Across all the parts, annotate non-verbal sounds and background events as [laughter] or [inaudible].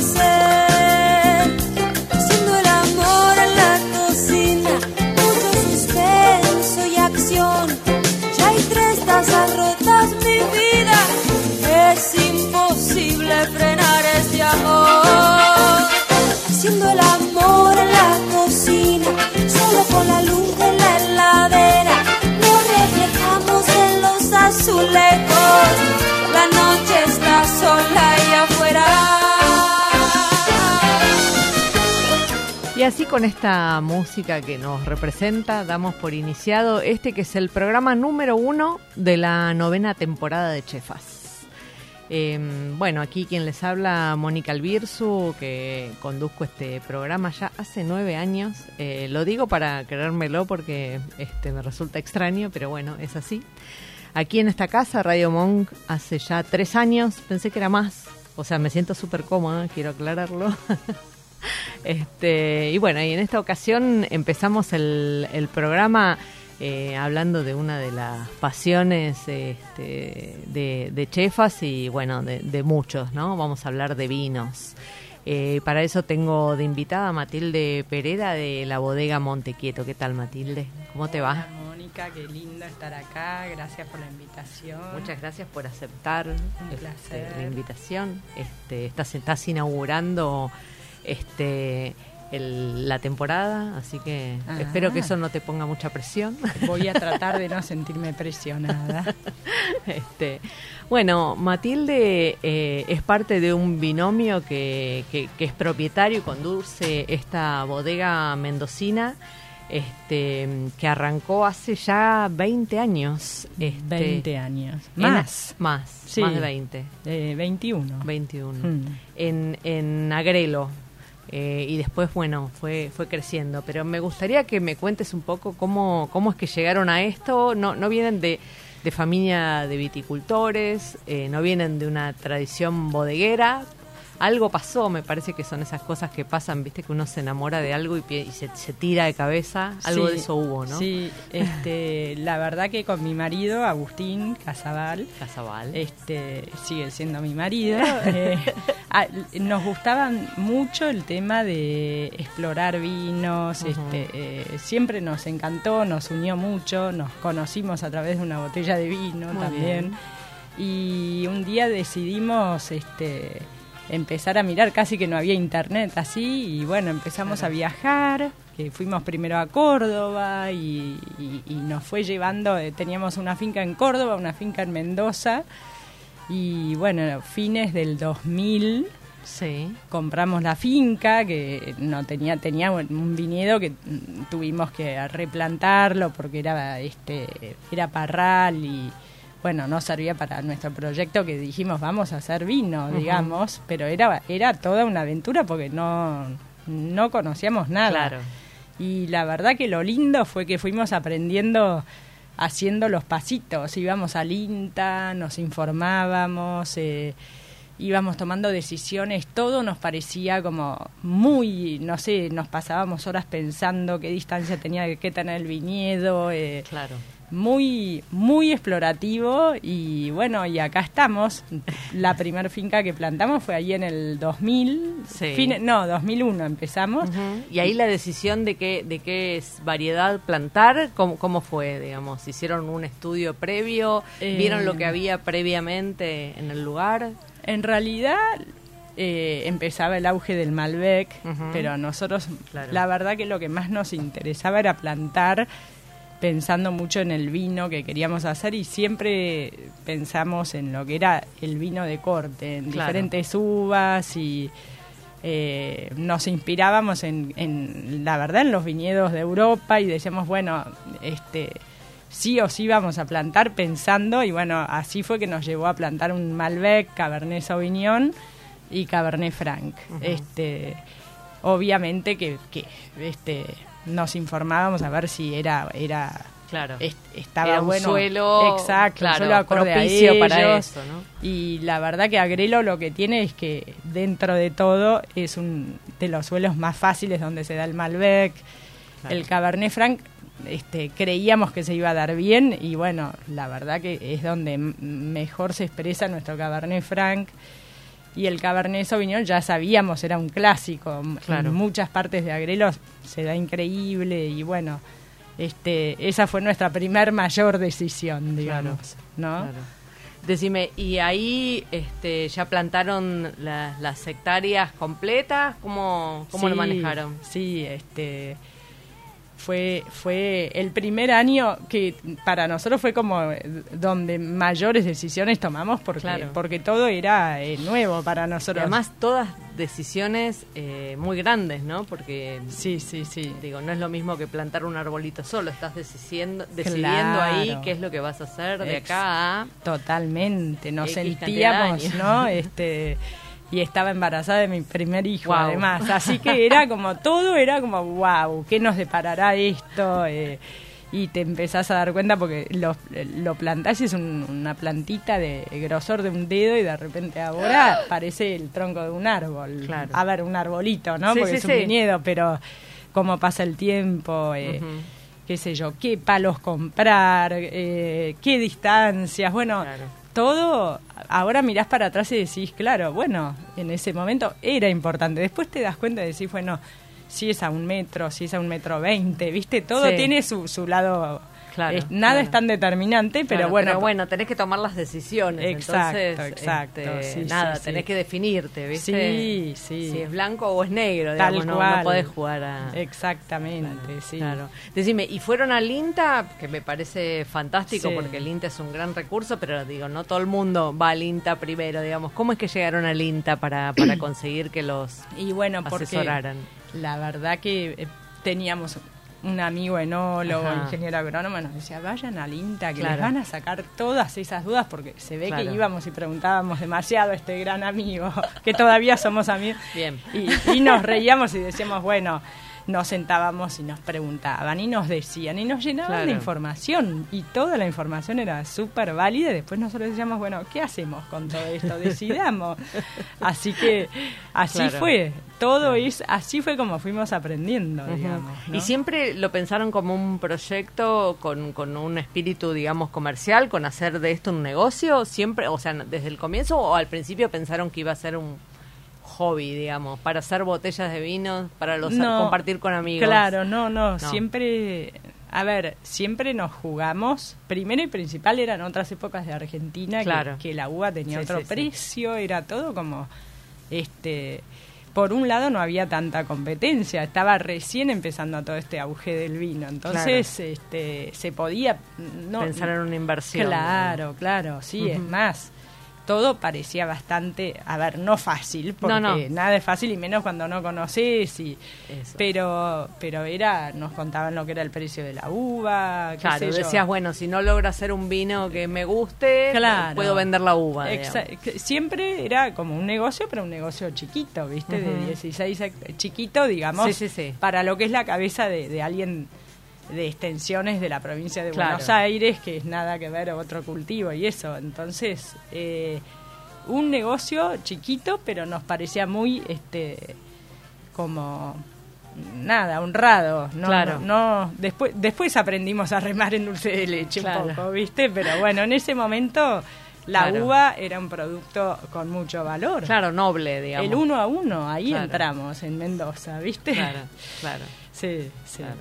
Placer. Haciendo el amor en la cocina, mucho suspenso y acción, ya hay tres tazas rotas, mi vida, es imposible frenar este amor haciendo el amor en la cocina, solo con la luz de la heladera, nos reflejamos en los azulejos, la noche está sola y afuera. Y así con esta música que nos representa, damos por iniciado este que es el programa número uno de la novena temporada de Chefas. Eh, bueno, aquí quien les habla, Mónica Albirzu, que conduzco este programa ya hace nueve años. Eh, lo digo para creérmelo porque este, me resulta extraño, pero bueno, es así. Aquí en esta casa, Radio Monk, hace ya tres años, pensé que era más. O sea, me siento súper cómoda, quiero aclararlo. [laughs] Este, y bueno, y en esta ocasión empezamos el, el programa eh, hablando de una de las pasiones este, de, de chefas y bueno, de, de muchos, ¿no? Vamos a hablar de vinos. Eh, para eso tengo de invitada a Matilde Pereda de la bodega Montequieto. ¿Qué tal, Matilde? ¿Cómo te va? Mónica, qué lindo estar acá. Gracias por la invitación. Muchas gracias por aceptar Un este, la invitación. Este, estás, estás inaugurando este, el- la temporada, así que Ah. espero que eso no te ponga mucha presión. Voy a [laughs] tratar de no sentirme presionada. [laughs] Este, bueno, Matilde eh, es parte de un binomio que, que- que es propietario y conduce esta bodega mendocina. Este, que arrancó hace ya 20 años. Este, 20 años. en- Más. más, Sí. más de 20. Eh, 21. 21. Mm. En, en Agrelo. Eh, y después, bueno, fue, fue creciendo. Pero me gustaría que me cuentes un poco cómo, cómo es que llegaron a esto. No, no vienen de, de familia de viticultores, eh, no vienen de una tradición bodeguera. Algo pasó, me parece que son esas cosas que pasan, viste, que uno se enamora de algo y, se, se tira de cabeza. Algo Sí, de eso hubo, ¿no? Sí, este, [laughs] la verdad que con mi marido, Agustín Casabal, Casabal. este sigue siendo mi marido. [laughs] eh, nos gustaba mucho el tema de explorar vinos, este, eh, siempre nos encantó, nos unió mucho, nos conocimos a través de una botella de vino Muy también. Y un día decidimos este empezar a mirar, casi que no había internet así, y bueno, empezamos Claro. a viajar, que fuimos primero a Córdoba y, y- y nos fue llevando, eh, teníamos una finca en Córdoba, una finca en Mendoza, y bueno, fines del 2000 Sí. compramos la finca que no tenía tenía un viñedo que tuvimos que replantarlo porque era este era parral y bueno no servía para nuestro proyecto que dijimos vamos a hacer vino digamos pero era era toda una aventura porque no no conocíamos nada Claro. y la verdad que lo lindo fue que fuimos aprendiendo haciendo los pasitos. Íbamos al INTA, nos informábamos, eh, íbamos tomando decisiones, todo nos parecía como muy, no sé, nos pasábamos horas pensando qué distancia tenía que tener el viñedo. eh, Claro. Muy, muy explorativo y bueno, y acá estamos. La primer finca que plantamos fue ahí en el 2000, Sí. fine- no, 2001 empezamos. Y ahí la decisión de qué, de qué es variedad plantar, ¿cómo, cómo fue, digamos? ¿Hicieron un estudio previo? Eh, ¿Vieron lo que había previamente en el lugar? En realidad eh, empezaba el auge del Malbec, Ujú. pero a nosotros Claro. la verdad que lo que más nos interesaba era plantar pensando mucho en el vino que queríamos hacer y siempre pensamos en lo que era el vino de corte, en Claro. diferentes uvas y eh, nos inspirábamos en, en, la verdad en los viñedos de Europa y decíamos, bueno, este sí o sí vamos a plantar pensando, y bueno, así fue que nos llevó a plantar un Malbec, Cabernet Sauvignon y Cabernet Franc. este, obviamente que, que este, nos informábamos a ver si era, era Claro. est- estaba Era un bueno. suelo, exacto, un suelo acorde a propicio para ellos. eso, ¿no? Y la verdad que Agrelo lo que tiene es que dentro de todo es un de los suelos más fáciles donde se da el Malbec, Claro. el Cabernet Franc. Este, creíamos que se iba a dar bien y bueno, la verdad que es donde mejor se expresa nuestro Cabernet Franc y el Cabernet Sauvignon ya sabíamos era un clásico Claro. en muchas partes de Agrelo se da increíble y bueno este esa fue nuestra primer mayor decisión digamos no Claro. Decime, ¿y ahí este, ya plantaron la- las hectáreas completas? ¿Cómo, cómo lo manejaron? Sí, este fue fue el primer año que para nosotros fue como donde mayores decisiones tomamos porque Claro. porque todo era eh, nuevo para Y nosotros. además todas decisiones eh, muy grandes, ¿no? Porque sí, sí, sí. digo, no es lo mismo que plantar un arbolito solo, estás decidiendo, decidiendo Claro. ahí qué es lo que vas a hacer de Ex- acá a... Totalmente, nos X sentíamos. ¿no? [laughs] Este y estaba embarazada de mi primer hijo además, así que era como todo era como wow, ¿qué nos deparará esto? Eh, y te empezás a dar cuenta porque lo, lo plantás y es un- una plantita de grosor de un dedo y de repente ahora parece el tronco de un árbol. Claro. A ver, un arbolito, ¿no? Sí, porque sí, es un sí. viñedo, pero cómo pasa el tiempo, eh, qué sé yo, qué palos comprar, eh, qué distancias, bueno, Claro. Todo, ahora mirás para atrás y decís, claro, bueno, en ese momento era importante. Después te das cuenta y decís, bueno, si es a un metro, si es a un metro veinte, ¿viste? Todo Sí. tiene su, su lado. Claro, nada claro. es tan determinante, pero Claro, bueno. bueno, tenés que tomar las decisiones. Exacto, entonces, exacto, este, sí, nada, sí, tenés sí. que definirte, ¿viste? Sí, sí. Si es blanco o es negro, Tal digamos, no, cual. no podés jugar a... Exactamente, sí. Claro. Decime, ¿y fueron al INTA? Que me parece fantástico porque el INTA es un gran recurso, pero digo, no todo el mundo va al INTA primero, digamos. ¿Cómo es que llegaron al INTA para, para [clears throat] conseguir que los Y bueno, porque asesoraran? la verdad que eh, teníamos un amigo enólogo, Ajá. ingeniero agrónomo, nos decía, vayan al INTA, que Claro. les van a sacar todas esas dudas, porque se ve Claro. que íbamos y preguntábamos demasiado a este gran amigo, [laughs] que todavía somos amigos. Bien. Y, y nos reíamos y decíamos, bueno, nos sentábamos y nos preguntaban y nos decían y nos llenaban Claro. de información y toda la información era súper válida y después nosotros decíamos, bueno, ¿qué hacemos con todo esto? Decidamos. [laughs] Así que así Claro. fue, todo es, así fue como fuimos aprendiendo, Ujú. digamos. ¿no? ¿Y siempre lo pensaron como un proyecto con, con un espíritu, digamos, comercial, con hacer de esto un negocio? ¿Siempre, o sea, desde el comienzo o al principio pensaron que iba a ser un hobby, digamos, para hacer botellas de vino, para los No, compartir con amigos? Claro, no, no, No. siempre, a ver, siempre nos jugamos. Primero y principal eran otras épocas de Argentina que- Claro. que, la uva tenía Sí, otro sí, sí. precio, era todo como, este, por un lado no había tanta competencia, estaba recién empezando todo este auge del vino, entonces, este, se podía no Pensar en una inversión. Claro, claro, sí, es más. Todo parecía bastante, a ver, no fácil, porque No, no. nada es fácil y menos cuando no conoces y Eso. pero pero era nos contaban lo que era el precio de la uva, qué Claro, sé yo. decías, bueno, si no logro hacer un vino que me guste, Claro. puedo vender la uva. Siempre era como un negocio, pero un negocio chiquito, ¿viste? Ujú. De 16 hect- chiquito, digamos, Sí, sí, sí. para lo que es la cabeza de, de alguien de extensiones de la provincia de Claro. Buenos Aires, que es nada que ver otro cultivo y eso. Entonces, eh, un negocio chiquito, pero nos parecía muy, este, como nada, honrado. No, Claro. no, no- después, después aprendimos a remar en dulce de leche Claro. un poco, ¿viste? Pero bueno, en ese momento la Claro. uva era un producto con mucho valor. Claro, noble, digamos. El uno a uno, ahí Claro. entramos en Mendoza, ¿viste? Claro, claro. [laughs] Sí, sí. Claro.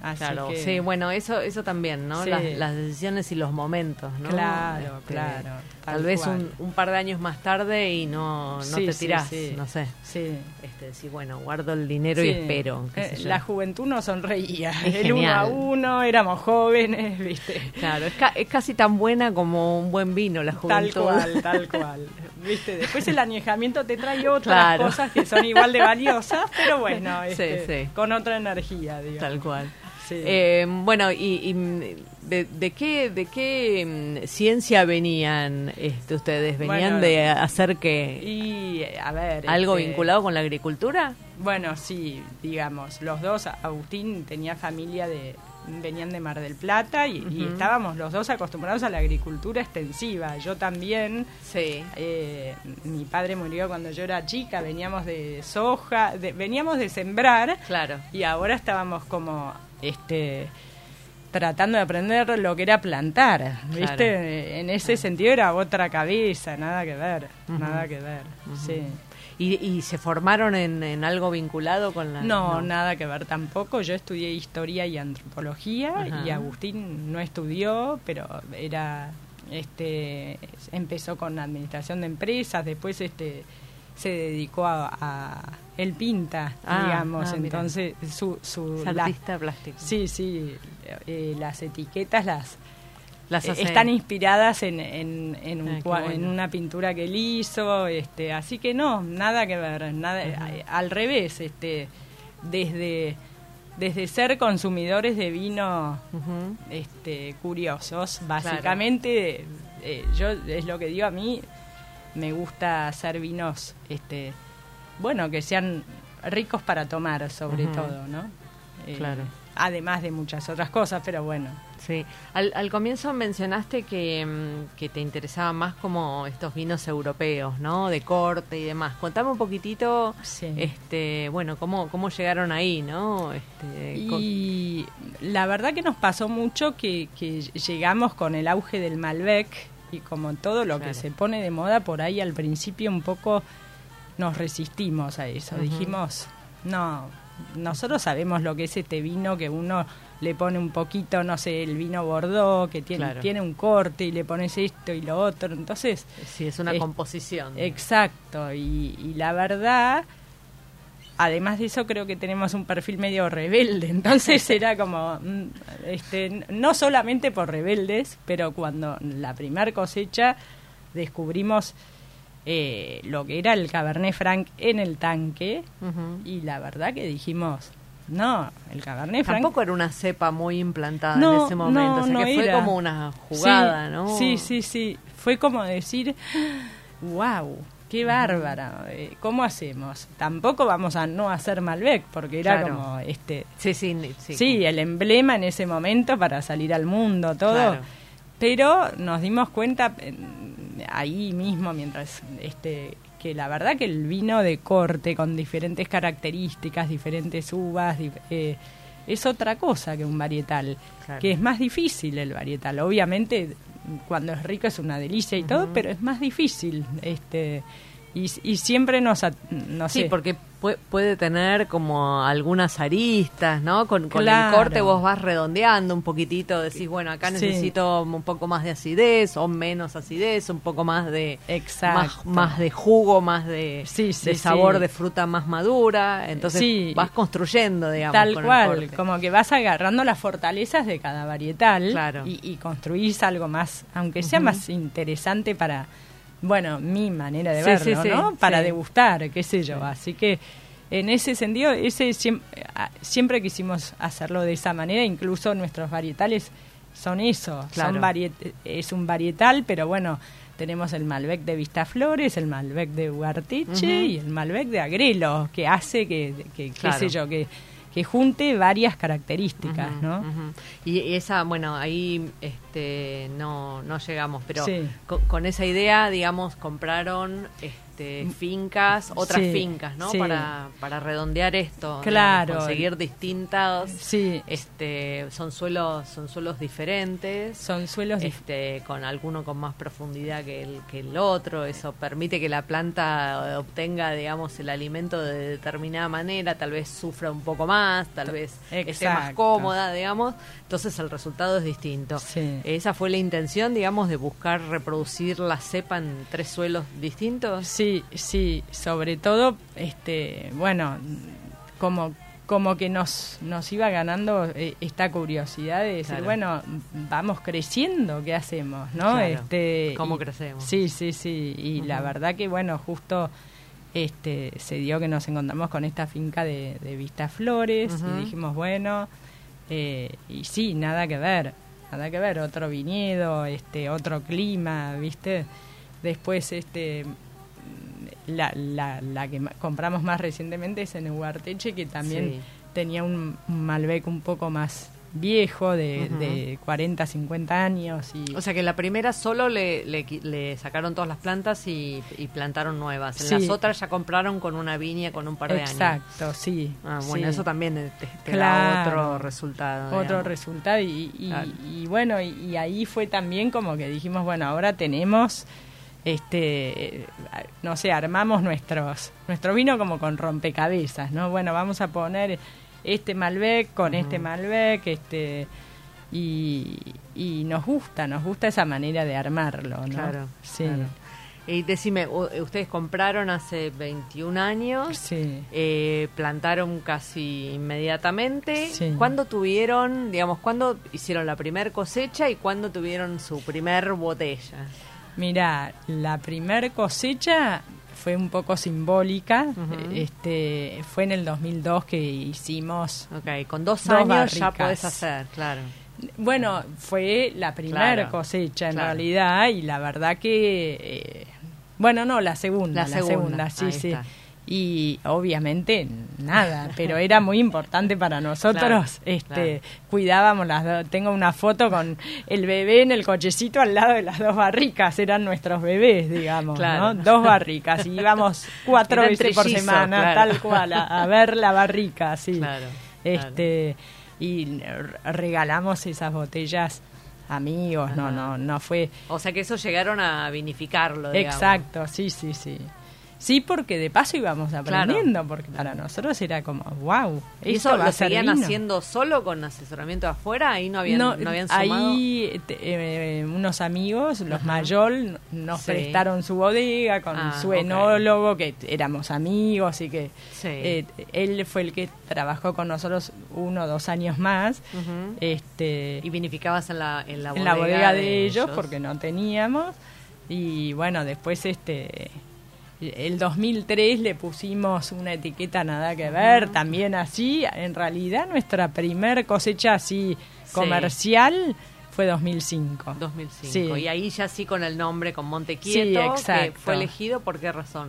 Así Claro, que- sí, bueno, eso eso también, ¿no? Sí. Las, las decisiones y los momentos, ¿no? Claro, Este, claro, Tal, tal vez un, un par de años más tarde y no, no Sí, te sí, tirás, sí. no sé. Sí. Este, decir, bueno, guardo el dinero y Sí. espero. Eh. La juventud nos sonreía. Es [laughs] El uno a uno, éramos jóvenes, [laughs] ¿viste? Claro, es, ca- es casi tan buena como un buen vino la Tal juventud. cual, [laughs] tal cual. ¿Viste? Después el añejamiento te trae otras Claro. cosas que son igual de valiosas, pero bueno, Sí, este, sí. con otra energía, digamos. Tal cual. Sí. Eh, bueno, y, y, mm, ¿De, de qué, de qué mm, ciencia venían este, ustedes? ¿Venían Bueno, de hacer que Y, a ver... algo este, vinculado con la agricultura? Bueno, sí, digamos, los dos, Agustín tenía familia de, venían de Mar del Plata y, y estábamos los dos acostumbrados a la agricultura extensiva. Yo también, Sí. eh, mi padre murió cuando yo era chica, veníamos de soja, de- veníamos de sembrar Claro. y ahora estábamos como, este tratando de aprender lo que era plantar, ¿viste? Claro. En ese sentido era otra cabeza, nada que ver, nada que ver, sí. ¿Y, y se formaron en, en algo vinculado con la...? No, nada que ver tampoco. Yo estudié historia y antropología Ajá. y Agustín no estudió, pero era este empezó con administración de empresas, después este se dedicó a, a- él pinta, Ah, digamos, ah, entonces su, su Es la- artista plástico. sí, sí, eh, las etiquetas las Las eh, están inspiradas en, en, en un Ah, bueno. en una pintura que él hizo, este, así que no, nada que ver, nada, eh, al revés, este, desde, desde ser consumidores de vino este, curiosos, básicamente, eh, yo es lo que digo a mí, me gusta hacer vinos, este, bueno, que sean ricos para tomar, sobre todo, ¿no? Eh, Claro. Además de muchas otras cosas, pero bueno. Sí, al, al comienzo mencionaste que, mm, que te interesaban más como estos vinos europeos, ¿no? De corte y demás. Contame un poquitito, Sí. este, bueno, cómo, cómo llegaron ahí, ¿no? Este, Y la verdad que nos pasó mucho que, que llegamos con el auge del Malbec y como todo lo Claro. que se pone de moda por ahí al principio un poco nos resistimos a eso. Dijimos, no, nosotros sabemos lo que es este vino que uno le pone un poquito, no sé, el vino Bordeaux, que tiene, Claro. tiene un corte y le pones esto y lo otro. Entonces, sí, es una es- composición. Exacto, y, y la verdad, además de eso creo que tenemos un perfil medio rebelde, [laughs] entonces era como, mm, este, no solamente por rebeldes, pero cuando la primer cosecha descubrimos eh, lo que era el Cabernet Franc en el tanque, y la verdad que dijimos, no, el Cabernet Franc... Tampoco era una cepa muy implantada No, en ese momento, no, o sea no que fue era. como una jugada, Sí, ¿no? Sí, sí, sí. Fue como decir, wow, qué bárbara. eh, ¿Cómo hacemos? Tampoco vamos a no hacer Malbec, porque era Claro. como este. Sí, sí, sí. Sí, el emblema en ese momento para salir al mundo, todo. Claro. Pero nos dimos cuenta eh, ahí mismo, mientras este que la verdad que el vino de corte con diferentes características, diferentes uvas, eh, es otra cosa que un varietal, Claro. que es más difícil el varietal. Obviamente cuando es rico es una delicia y todo, pero es más difícil. este y, y siempre nos, no Sí, sé, porque pu- puede tener como algunas aristas, ¿no? Con, con el corte vos vas redondeando un poquitito, decís, bueno, acá Sí. necesito un poco más de acidez o menos acidez, un poco más de Exacto. más, más de jugo, más de, Sí, sí, de sabor sí. de fruta más madura, entonces Sí. vas construyendo, digamos, Tal con cual, como que vas agarrando las fortalezas de cada varietal Claro. y, y construís algo más, aunque sea más interesante para, bueno, mi manera de Sí, verlo, sí, sí, ¿no? Para degustar, qué sé yo. Así que en ese sentido, ese ah, siempre, quisimos hacerlo de esa manera, incluso nuestros varietales son eso, Claro. son variet- es un varietal, pero bueno, tenemos el Malbec de Vistaflores, el Malbec de Ugarteche Ujú. y el Malbec de Agrelo, que hace que, que qué sé yo, que, que junte varias características, ¿no? ujú. Y y esa, bueno, ahí este, no, no llegamos, pero Sí. co- con, esa idea, digamos, compraron este, fincas, otras Sí, fincas, ¿no? sí. Para, para redondear esto. Claro. conseguir distintas, Sí, este, son suelos, son suelos diferentes. son suelos Este, con alguno con más profundidad que el, que el otro, eso permite que la planta obtenga, digamos, el alimento de determinada manera, tal vez sufra un poco más, tal vez esté más cómoda, digamos, entonces el resultado es distinto. Sí. Esa fue la intención, digamos, de buscar reproducir la cepa en tres suelos distintos. Sí, sí, sobre todo, este, bueno, como como que nos nos iba ganando eh, esta curiosidad de decir, Claro. bueno, vamos creciendo, ¿qué hacemos, no? Claro, Este, ¿cómo y- crecemos? Sí, sí, sí, y la verdad que bueno, justo este se dio que nos encontramos con esta finca de, de Vistaflores Ujú. y dijimos, bueno, eh, y sí, nada que ver. nada que ver, otro viñedo, este, otro clima, ¿viste? Después, este, la, la, la que compramos más recientemente es en Ugarteche, que también Sí. tenía un, un Malbec un poco más viejo, de, de 40, 50 años. Y, O sea que la primera solo le, le, sacaron todas las plantas y, y plantaron nuevas. En Sí. las otras ya compraron con una viña con un par de años. Exacto, sí. Ah, bueno, sí. eso también te, da otro resultado. otro digamos. resultado y, y- Claro. y bueno y ahí fue también como que dijimos bueno ahora tenemos este eh, no sé armamos nuestros nuestro vino como con rompecabezas no bueno vamos a poner este Malbec con este Malbec este y, y nos gusta nos gusta esa manera de armarlo no Claro, sí claro. Y decime, u- ustedes compraron hace 21 años, sí eh, plantaron casi inmediatamente. Sí. ¿Cuándo tuvieron, digamos, cuándo hicieron la primer cosecha y cuándo tuvieron su primer botella? Mira, la primer cosecha fue un poco simbólica. Este fue en el 2002 que hicimos. Ok, con dos, Dos años ya podés hacer, claro. Bueno, fue la primera Claro, cosecha en claro. realidad y la verdad que eh, bueno, no, la segunda, La la, segunda, segunda, sí, sí. está. Y obviamente nada, pero era muy importante para nosotros. Claro, este, claro. cuidábamos las dos. Tengo una foto con el bebé en el cochecito al lado de las dos barricas. Eran nuestros bebés, digamos, Claro. ¿no? Dos barricas y íbamos cuatro veces por semana, tal cual, a, a ver la barrica, sí. Este y regalamos esas botellas amigos, no, no, no fue O sea que eso llegaron a vinificarlo, digamos. exacto, sí, sí, sí. Sí, porque de paso íbamos aprendiendo, porque para nosotros era como, wow, ¿Y eso lo seguían vino. haciendo solo con asesoramiento afuera? Ahí no habían, no, habían sumado. ahí te- eh, unos amigos, los Ajá. Mayol, nos Sí. prestaron su bodega con Ah, su enólogo, que éramos amigos y que Sí. eh, él fue el que trabajó con nosotros uno o dos años más. Este Y vinificabas en la, en la en bodega, la bodega de, ellos, porque no teníamos y bueno después este el 2003 le pusimos una etiqueta nada que ver también así en realidad nuestra primer cosecha así Sí. comercial fue 2005 2005. Sí. Y ahí ya sí con el nombre, con Monte Sí, que exacto. fue elegido, ¿por qué razón?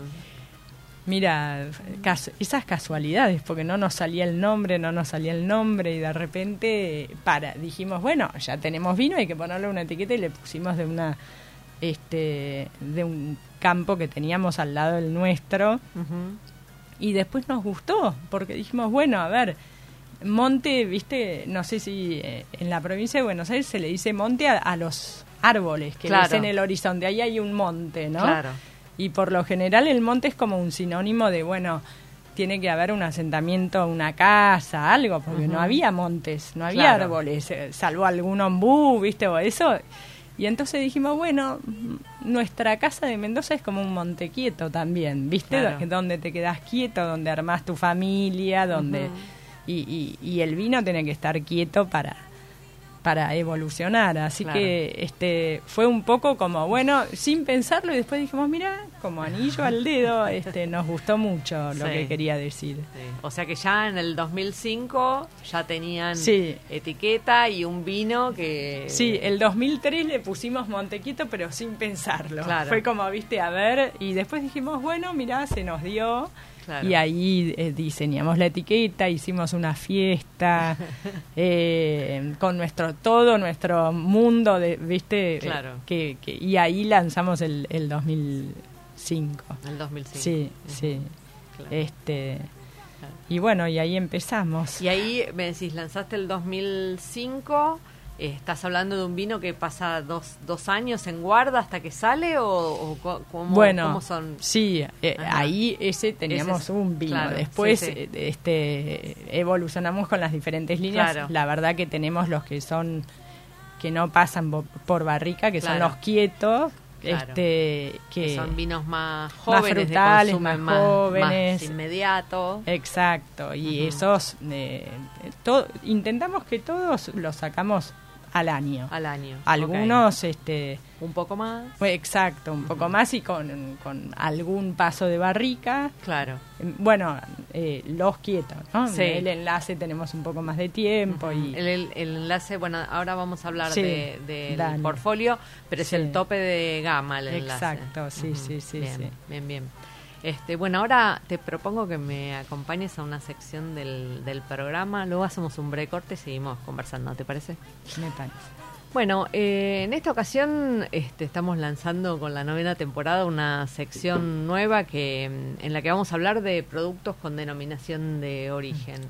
Mira, esas casualidades, porque no nos salía el nombre, no nos salía el nombre y de repente para dijimos, bueno, ya tenemos vino, hay que ponerle una etiqueta y le pusimos de una este de un campo que teníamos al lado del nuestro y después nos gustó, porque dijimos, bueno, a ver, monte, viste, no sé si eh, en la provincia de Buenos Aires se le dice monte a, a los árboles que Claro. ves en el horizonte, ahí hay un monte, ¿no? Claro. Y por lo general el monte es como un sinónimo de, bueno, tiene que haber un asentamiento, una casa, algo, porque no había montes, no había Claro. árboles, eh, salvo algún ombú, ¿viste? O eso. Y entonces dijimos, bueno, nuestra casa de Mendoza es como un monte quieto también, ¿viste? Claro. Donde te quedas quieto, donde armás tu familia, donde... Ujú. y, y, y el vino tiene que estar quieto para para evolucionar así Claro. que este fue un poco como bueno sin pensarlo y después dijimos mira como anillo al dedo [laughs] este nos gustó mucho lo Sí. que quería decir Sí. O sea que ya en el 2005 ya tenían Sí. etiqueta y un vino que... Sí, el 2003 le pusimos Montequito, pero sin pensarlo. Claro. Fue como, viste, a ver, y después dijimos, bueno, mirá, se nos dio. Claro. Y ahí eh, diseñamos la etiqueta, hicimos una fiesta [laughs] eh, con nuestro todo, nuestro mundo, de, viste, Claro. que, que- y ahí lanzamos el, el 2005. En el 2005. Sí, Ujú. sí. Claro. Este, y bueno, y ahí empezamos. Y ahí me decís, lanzaste el 2005, eh, ¿estás hablando de un vino que pasa dos, dos años en guarda hasta que sale o, cómo, bueno, cómo son? sí, eh, ahí ese teníamos Ese es- un vino. claro, Después sí, sí. eh, este evolucionamos con las diferentes líneas. Claro. La verdad que tenemos los que son que no pasan por barrica, que son los quietos, Claro. este que, Que son vinos más jóvenes, frutales, de consumo más más, jóvenes. más inmediato. Exacto, y esos eh, to- intentamos que todos los sacamos al año. Al año. Algunos, este... Un poco más. Exacto, un poco más y con, con, algún paso de barrica. Claro. Bueno, eh, los quietos, ¿no? El enlace tenemos un poco más de tiempo y... El, enlace, bueno, ahora vamos a hablar del de, portfolio, pero es el tope de gama el enlace. Exacto, sí, sí, sí. Bien, bien, bien. Este, bueno, ahora te propongo que me acompañes a una sección del, del programa, luego hacemos un breve corte y seguimos conversando, ¿te parece? Me parece. Bueno, eh, en esta ocasión este, estamos lanzando con la novena temporada una sección nueva que en la que vamos a hablar de productos con denominación de origen.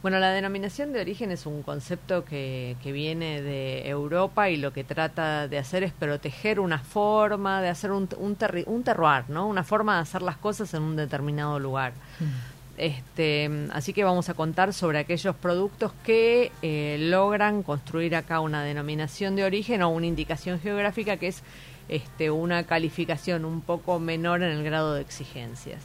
Bueno, la denominación de origen es un concepto que, que, viene de Europa y lo que trata de hacer es proteger una forma, de hacer un, un, un terroir, ¿no? Una forma de hacer las cosas en un determinado lugar. Mm. Este, así que vamos a contar sobre aquellos productos que eh, logran construir acá una denominación de origen o una indicación geográfica que es este, una calificación un poco menor en el grado de exigencias.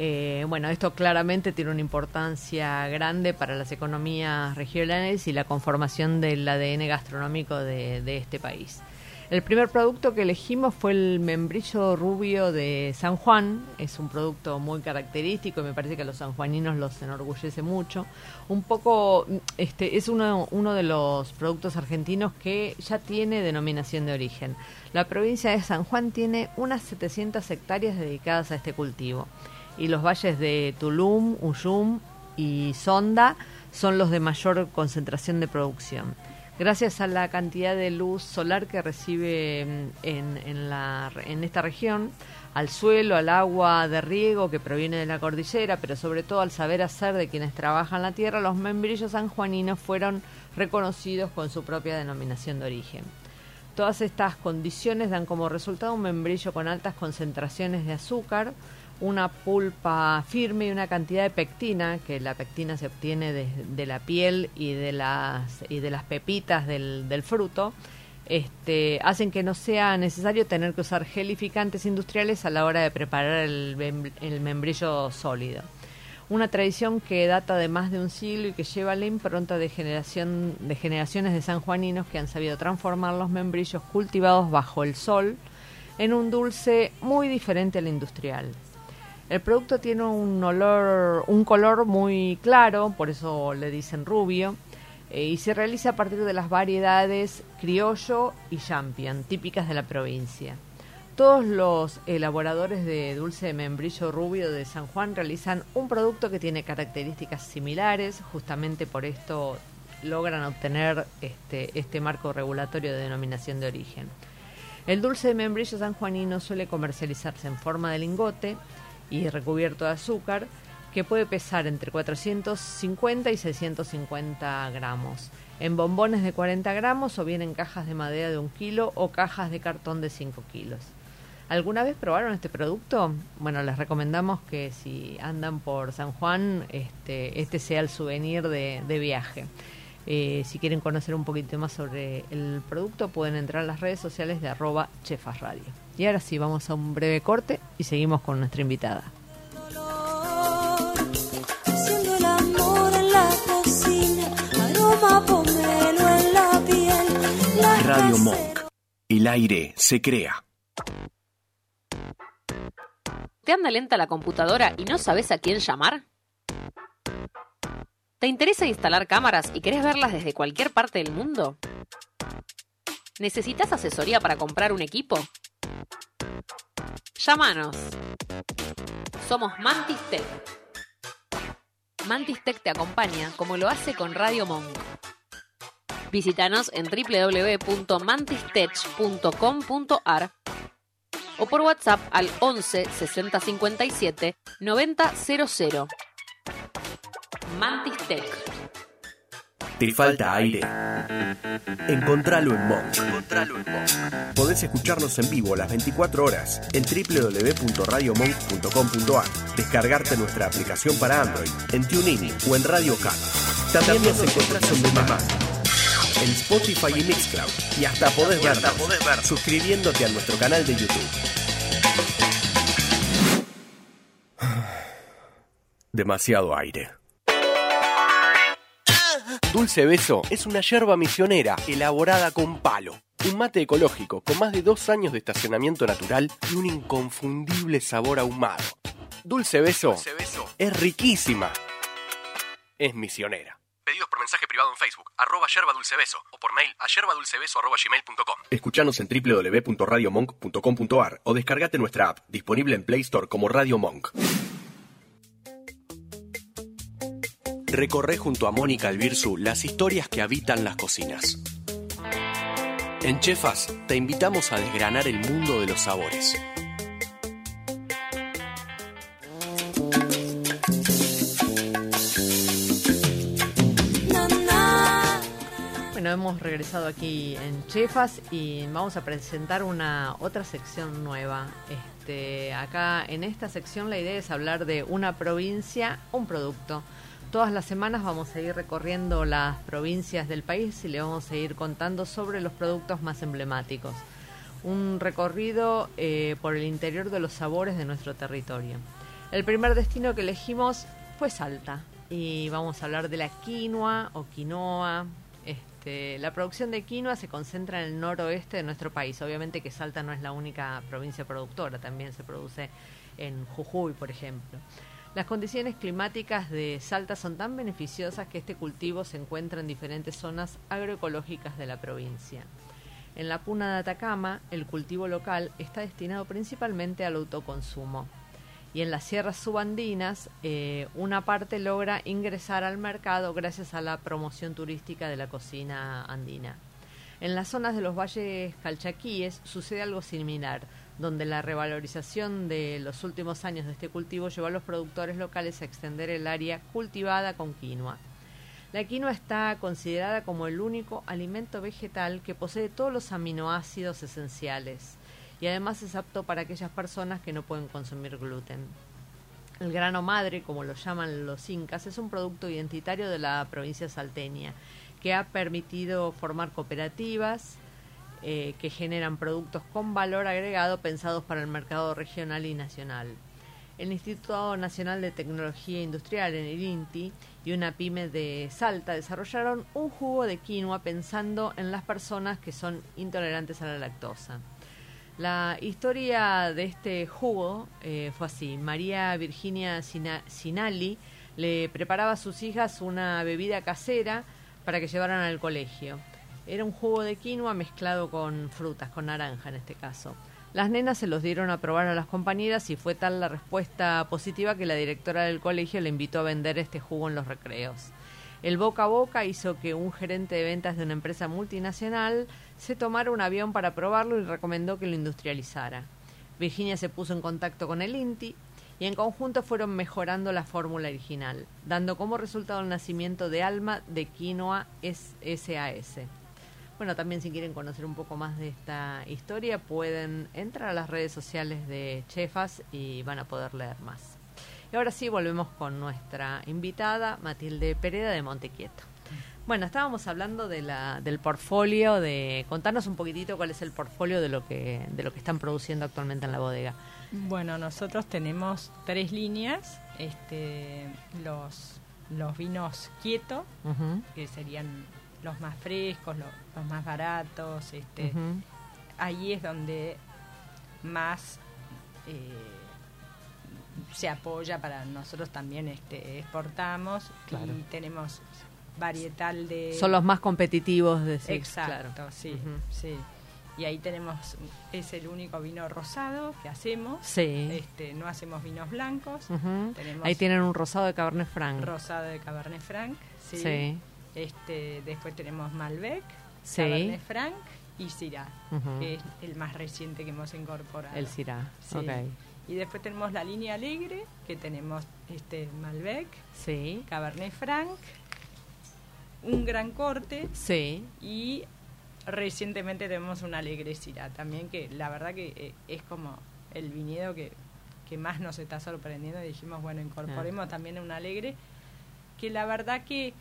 Eh, bueno, esto claramente tiene una importancia grande para las economías regionales y la conformación del ADN gastronómico de, este país. El primer producto que elegimos fue el membrillo rubio de San Juan. Es un producto muy característico y me parece que a los sanjuaninos los enorgullece mucho. Un poco, este, es uno, uno de los productos argentinos que ya tiene denominación de origen. La provincia de San Juan tiene unas 700 hectáreas dedicadas a este cultivo y los valles de Tulum, Uyum y Sonda son los de mayor concentración de producción. Gracias a la cantidad de luz solar que recibe mm, en, en, la, en esta región, al suelo, al agua de riego que proviene de la cordillera, pero sobre todo al saber hacer de quienes trabajan la tierra, los membrillos sanjuaninos fueron reconocidos con su propia denominación de origen. Todas estas condiciones dan como resultado un membrillo con altas concentraciones de azúcar, una pulpa firme y una cantidad de pectina, que la pectina se obtiene de, la piel y de las, y de las pepitas del, del fruto, este, hacen que no sea necesario tener que usar gelificantes industriales a la hora de preparar el, el membrillo sólido. Una tradición que data de más de un siglo y que lleva la impronta de, generación, de generaciones de sanjuaninos que han sabido transformar los membrillos cultivados bajo el sol en un dulce muy diferente al industrial. El producto tiene un olor, un color muy claro, por eso le dicen rubio, eh, y se realiza a partir de las variedades criollo y champion, típicas de la provincia. Todos los elaboradores de dulce de membrillo rubio de San Juan realizan un producto que tiene características similares, justamente por esto logran obtener este, este marco regulatorio de denominación de origen. El dulce de membrillo sanjuanino suele comercializarse en forma de lingote, y recubierto de azúcar que puede pesar entre 450 y 650 gramos, en bombones de 40 gramos o bien en cajas de madera de un kilo o cajas de cartón de 5 kilos. ¿Alguna vez probaron este producto? Bueno, les recomendamos que si andan por San Juan, este, este sea el souvenir de, viaje. Eh, si quieren conocer un poquito más sobre el producto, pueden entrar a las redes sociales de arroba chefasradio. Y ahora sí, vamos a un breve corte y seguimos con nuestra invitada. Radio Monk. El aire se crea. ¿Te anda lenta la computadora y no sabes a quién llamar? ¿Te interesa instalar cámaras y querés verlas desde cualquier parte del mundo? ¿Necesitas asesoría para comprar un equipo? Llámanos. Somos Mantis Tech. Mantis Tech te acompaña como lo hace con Radio Monk. Visítanos en www.mantistech.com.ar o por WhatsApp al 11 60 57 90 00. Mantis Tech. ¿Te falta aire? Encontralo en Monk. Podés escucharnos en vivo las 24 horas en www.radiomonk.com.ar, descargarte nuestra aplicación para Android, en TuneIn o en Radio Cat. También nos encontrás en Demand, en Spotify y Mixcloud, y hasta podés vernos suscribiéndote a nuestro canal de YouTube. [sighs] Demasiado aire. Dulce Beso es una yerba misionera elaborada con palo. Un mate ecológico con más de dos años de estacionamiento natural y un inconfundible sabor ahumado. Dulce Beso, es riquísima. Es misionera. Pedidos por mensaje privado en Facebook, arroba yerba dulce beso, o por mail a yerbadulcebeso arroba gmail.com. Escuchanos en www.radiomonk.com.ar o descargate nuestra app, disponible en Play Store como Radio Monk. Recorre junto a Mónica Albirzu las historias que habitan las cocinas. En Chefas te invitamos a desgranar el mundo de los sabores. Bueno, hemos regresado aquí en Chefas y vamos a presentar una otra sección nueva. Este, acá en esta sección la idea es hablar de una provincia, un producto. Todas las semanas vamos a ir recorriendo las provincias del país y le vamos a ir contando sobre los productos más emblemáticos. Un recorrido eh, por el interior de los sabores de nuestro territorio. El primer destino que elegimos fue Salta y vamos a hablar de la quinoa o quinoa. Este, la producción de quinoa se concentra en el noroeste de nuestro país. Obviamente que Salta no es la única provincia productora, también se produce en Jujuy, por ejemplo. Las condiciones climáticas de Salta son tan beneficiosas que este cultivo se encuentra en diferentes zonas agroecológicas de la provincia. En la puna de Atacama, el cultivo local está destinado principalmente al autoconsumo. Y en las sierras subandinas, eh, una parte logra ingresar al mercado gracias a la promoción turística de la cocina andina. En las zonas de los valles calchaquíes sucede algo similar, donde la revalorización de los últimos años de este cultivo llevó a los productores locales a extender el área cultivada con quinoa. La quinoa está considerada como el único alimento vegetal que posee todos los aminoácidos esenciales y además es apto para aquellas personas que no pueden consumir gluten. El grano madre, como lo llaman los incas, es un producto identitario de la provincia salteña que ha permitido formar cooperativas eh, que generan productos con valor agregado pensados para el mercado regional y nacional. El Instituto Nacional de Tecnología Industrial, en el INTI, y una pyme de Salta desarrollaron un jugo de quinoa pensando en las personas que son intolerantes a la lactosa. La historia de este jugo eh, fue así. María Virginia Sina- Sinali le preparaba a sus hijas una bebida casera para que llevaran al colegio. Era un jugo de quinoa mezclado con frutas, con naranja en este caso. Las nenas se los dieron a probar a las compañeras y fue tal la respuesta positiva que la directora del colegio le invitó a vender este jugo en los recreos. El boca a boca hizo que un gerente de ventas de una empresa multinacional se tomara un avión para probarlo y recomendó que lo industrializara. Virginia se puso en contacto con el INTI y en conjunto fueron mejorando la fórmula original, dando como resultado el nacimiento de Alma de Quinoa SAS. Bueno, también si quieren conocer un poco más de esta historia, pueden entrar a las redes sociales de Chefas y van a poder leer más. Y ahora sí, volvemos con nuestra invitada, Matilde Pereda de Montequieto. Bueno, estábamos hablando de la, del portfolio, de contarnos un poquitito cuál es el portfolio de lo que de lo que están produciendo actualmente en la bodega. Bueno, nosotros tenemos tres líneas, este, los, los vinos quietos, Ujú, que serían los más frescos, lo- los, más baratos, este, ujú. ahí es donde más eh, se apoya para nosotros también este, exportamos Claro. y tenemos varietal de Son los más competitivos de exacto claro. sí sí y ahí tenemos es el único vino rosado que hacemos Sí. este no hacemos vinos blancos tenemos Ahí tienen un rosado de Cabernet Franc. rosado de Cabernet Franc sí, Sí. Este después tenemos Malbec Sí. Cabernet Franc y Syrah que es el más reciente que hemos incorporado El Syrah. Sí. Ok. Y después tenemos la línea alegre, que tenemos este Malbec, Sí. Cabernet Franc, un gran corte Sí. y recientemente tenemos una alegre Syrah también, que la verdad que eh, es como el viñedo que, que más nos está sorprendiendo. Y dijimos, bueno, incorporemos Ah. también un alegre, que la verdad que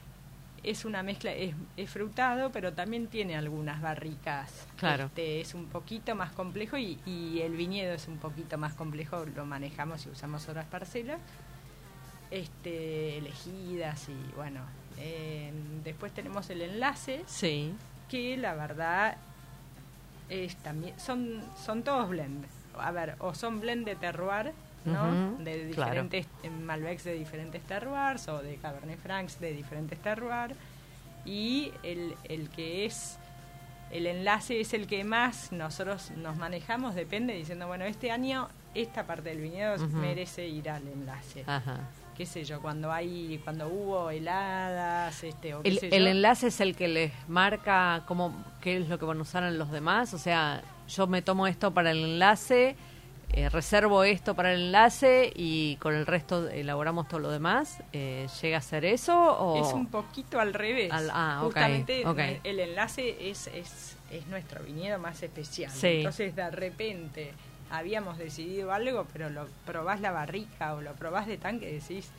es una mezcla, es, es frutado, pero también tiene algunas barricas. Claro. Este, es un poquito más complejo y, y el viñedo es un poquito más complejo, lo manejamos y usamos otras parcelas. este, elegidas y bueno. eh, después tenemos el enlace, Sí. que la verdad es también son son todos blend. A ver, o son blend de terroir, de claro. diferentes eh, Malbecs de diferentes terroirs o de Cabernet Francs de diferentes terroirs y el, el que es el enlace es el que más nosotros nos manejamos, depende diciendo, bueno, este año esta parte del viñedo merece ir al enlace. Ajá. Qué sé yo, cuando hay cuando hubo heladas, este o qué El, sé el yo. enlace es el que les marca cómo, qué es lo que van a usar en los demás. O sea, yo me tomo esto para el enlace, eh, reservo esto para el enlace y con el resto elaboramos todo lo demás. Eh, ¿Llega a ser eso? O... Es un poquito al revés. Al- ah, Justamente ok. el enlace es, es, es nuestro viñedo más especial. Sí. Entonces, de repente, habíamos decidido algo, pero lo probás la barrica o lo probás de tanque y decís,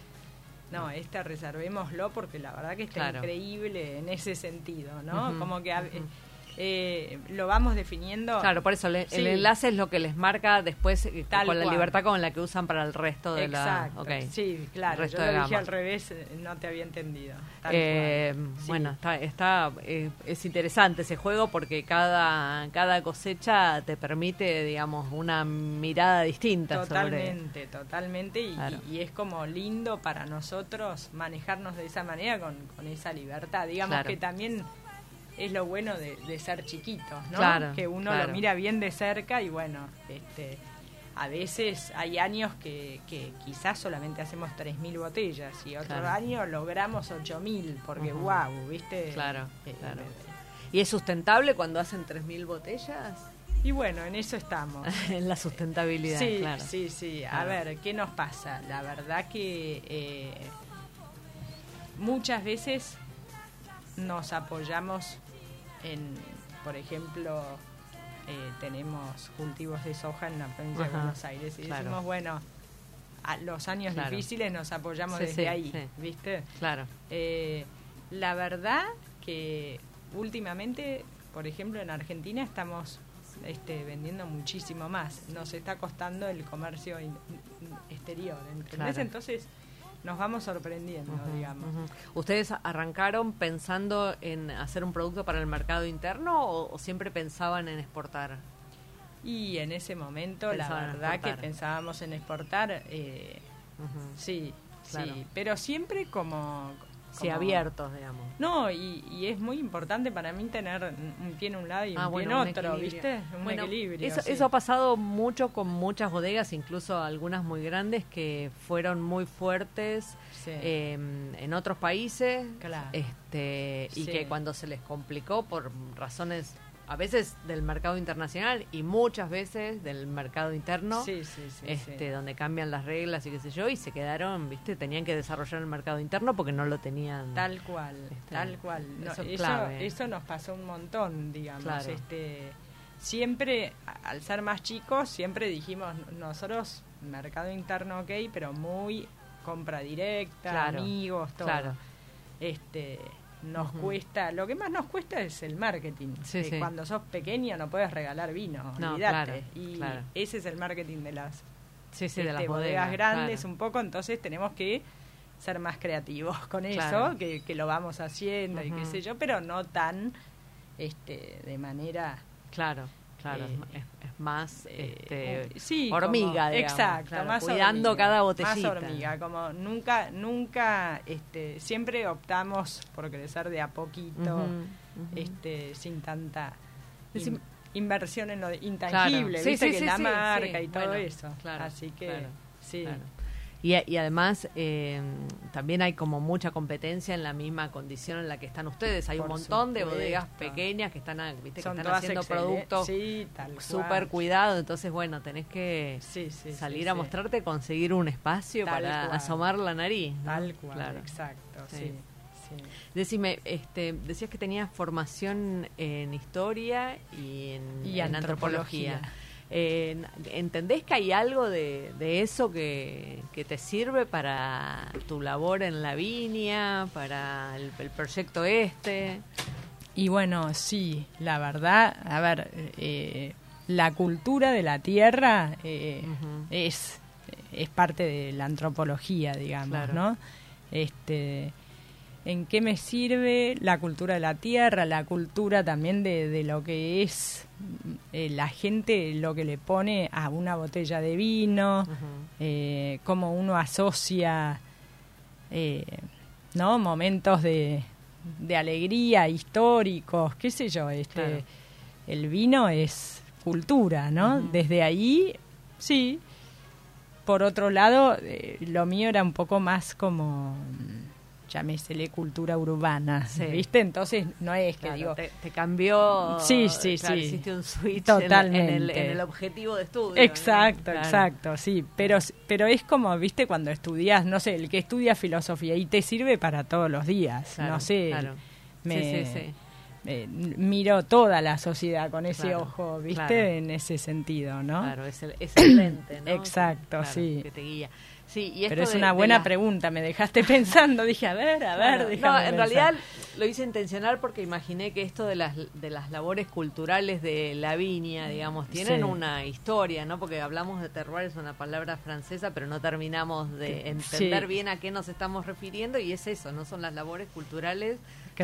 no, este reservémoslo porque la verdad que está Claro. increíble en ese sentido, ¿no? Como que ujú. Eh, lo vamos definiendo. Claro, por eso le- el enlace es lo que les marca después eh, Tal con la cual. libertad con la que usan para el resto de Exacto. la... ok. Sí, claro. El resto Yo de lo dije al revés, eh, no te había entendido. Eh. Sí. Bueno, está, está eh, es interesante ese juego porque cada, cada cosecha te permite, digamos, una mirada distinta sobre... Totalmente, totalmente. Y, Claro. y es como lindo para nosotros manejarnos de esa manera con, con esa libertad. Digamos Claro. que también es lo bueno de, de ser chiquitos, ¿no? Claro, que uno claro. lo mira bien de cerca y bueno, este a veces hay años que, que quizás solamente hacemos 3.000 botellas y otro Claro. año logramos 8.000 porque Ujú. wow, ¿viste? Claro, Eh, claro. ¿Y es sustentable cuando hacen 3.000 botellas? Y bueno, en eso estamos. [laughs] en la sustentabilidad, Sí, claro. sí, sí. A Claro. ver, ¿qué nos pasa? La verdad que eh, muchas veces nos apoyamos en, por ejemplo, eh, tenemos cultivos de soja en la provincia de Buenos Aires y claro. decimos, bueno, a los años Claro. difíciles nos apoyamos Sí, desde sí, ahí, sí. ¿viste? Claro. Eh, la verdad que últimamente, por ejemplo, en Argentina estamos este, vendiendo muchísimo más. Nos está costando el comercio in- in- exterior, ¿entendés? Claro. Entonces nos vamos sorprendiendo, digamos. ¿Ustedes arrancaron pensando en hacer un producto para el mercado interno o, o siempre pensaban en exportar? Y en ese momento, Pensaban la verdad que pensábamos en exportar, eh, sí, Claro. sí, pero siempre como... Sí, como- abiertos, digamos. No, y, y es muy importante para mí tener un pie en un lado y un Ah, pie bueno, en un otro, equilibrio. ¿viste? Un Bueno, equilibrio. Eso, sí. eso ha pasado mucho con muchas bodegas, incluso algunas muy grandes que fueron muy fuertes Sí. eh, en otros países Claro. este, y Sí. que cuando se les complicó por razones a veces del mercado internacional y muchas veces del mercado interno, Sí, sí, sí, este, donde cambian las reglas y qué sé yo, y se quedaron, viste, tenían que desarrollar el mercado interno porque no lo tenían. Tal cual, Este, tal cual. No, eso eso, nos pasó un montón, digamos. Claro. Este, siempre, al ser más chicos, siempre dijimos, nosotros, mercado interno ok, pero muy compra directa, Claro, amigos, todo. claro. Este, nos cuesta, lo que más nos cuesta es el marketing. Sí, sí. Cuando sos pequeño no puedes regalar vino, No, olvídate. claro, y claro. ese es el marketing de las Sí, de este, las bodegas, bodegas. grandes claro. un poco, entonces tenemos que ser más creativos con eso, que, que lo vamos haciendo y qué sé yo, pero no tan este de manera Claro, claro, Eh, es, es más eh, este, sí, hormiga, como- digamos, exacto, claro, más cuidando hormiga, cada botellita. Más hormiga, como nunca, nunca, este, siempre optamos por crecer de a poquito, Ujú, ujú. este, sin tanta in- inversión en lo intangible, Sí, viste sí, que la marca y todo bueno, eso. claro, Así que claro, sí. Y, y además eh, también hay como mucha competencia en la misma condición en la que están ustedes. Hay un montón de bodegas pequeñas que están, ¿viste? que están haciendo productos Sí, súper cuidados. Entonces, bueno, tenés que Sí, sí, salir sí, a sí. mostrarte, conseguir un espacio Tal para cual. asomar la nariz. ¿no? Tal cual, Claro. exacto, Sí. sí. sí. Decime, este, decías que tenías formación en historia y en, Y en antropología. antropología. Eh, ¿Entendés que hay algo de, de eso que, que te sirve para tu labor en la viña, para el, el proyecto este? Y bueno, sí, la verdad, a ver, eh, la cultura de la tierra eh, es, es parte de la antropología, digamos, Claro. ¿no? Este, ¿En qué me sirve la cultura de la tierra, la cultura también de, de lo que es eh, la gente, lo que le pone a una botella de vino, eh, cómo uno asocia, eh, ¿no? Momentos de, de alegría históricos, qué sé yo, este, Claro. el vino es cultura, ¿no? Desde ahí, sí. Por otro lado, lo mío era un poco más como, llámesele cultura urbana, [laughs] Sí. ¿viste? Entonces no es que Claro, digo, te, te cambió. Sí, sí, claro, sí. Hiciste un switch en- En, el, Totalmente. en el objetivo de estudio. Exacto, Claro. exacto, sí, pero pero es como, viste, cuando estudias, no sé, el que estudia filosofía y te sirve para todos los días, no sé, claro. me, Sí, sí, sí. eh, miro toda la sociedad con ese Claro, ojo, viste, claro. en ese sentido, ¿no? Claro, es el, es el lente, ¿no? Exacto, Claro, sí. Que te guía. Sí, y esto Pero es de- una buena pregunta, me dejaste [laughs] pensando, dije, a ver, a ver, No, en pensar. realidad lo hice intencional porque imaginé que esto de las, de las labores culturales de la viña, digamos, tienen Sí. una historia, ¿no? Porque hablamos de terroir, es una palabra francesa, pero no terminamos de entender Sí. bien a qué nos estamos refiriendo y es eso, no son las labores culturales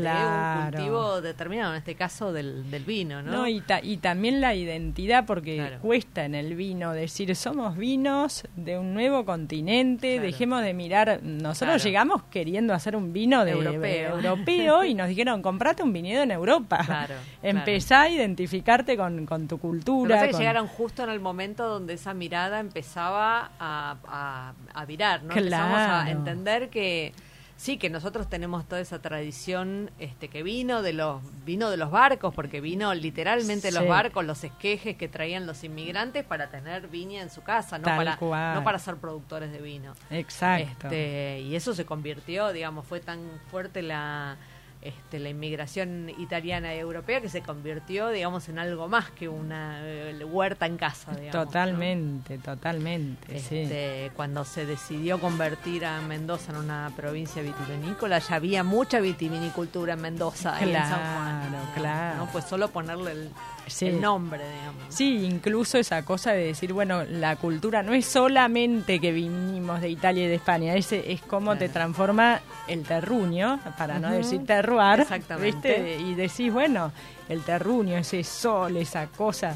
de un Claro. cultivo determinado, en este caso del, del vino, ¿no? No, y, ta- y también la identidad, porque Claro. cuesta en el vino decir, somos vinos de un nuevo continente, Claro. dejemos de mirar, nosotros Claro. llegamos queriendo hacer un vino de Europeo. europeo y [laughs] nos dijeron, comprate un viñedo en Europa. Claro, [laughs] Empezá a identificarte con, con tu cultura. es que con- llegaron justo en el momento donde esa mirada empezaba a, a, a virar, ¿no? Empezamos a Claro. entender que sí, que nosotros tenemos toda esa tradición este que vino de los vino de los barcos, porque vino literalmente los barcos, los esquejes que traían los inmigrantes para tener viña en su casa, no Tal para cual. no para ser productores de vino. Exacto. Este, y eso se convirtió, digamos, fue tan fuerte la este, la inmigración italiana y europea que se convirtió, digamos, en algo más que una eh, huerta en casa, digamos. ¿no? totalmente, totalmente, sí. Este, Cuando se decidió convertir a Mendoza en una provincia vitivinícola, ya había mucha vitivinicultura en Mendoza y en San Juan. Claro, digamos, claro. ¿no? Pues solo ponerle el, Sí. el nombre, digamos. Sí, incluso esa cosa de decir, bueno, la cultura no es solamente que vinimos de Italia y de España, es, es cómo te transforma el terruño, para no decir terroir, Exactamente. ¿viste? Y decís, bueno, el terruño, ese sol, esa cosa,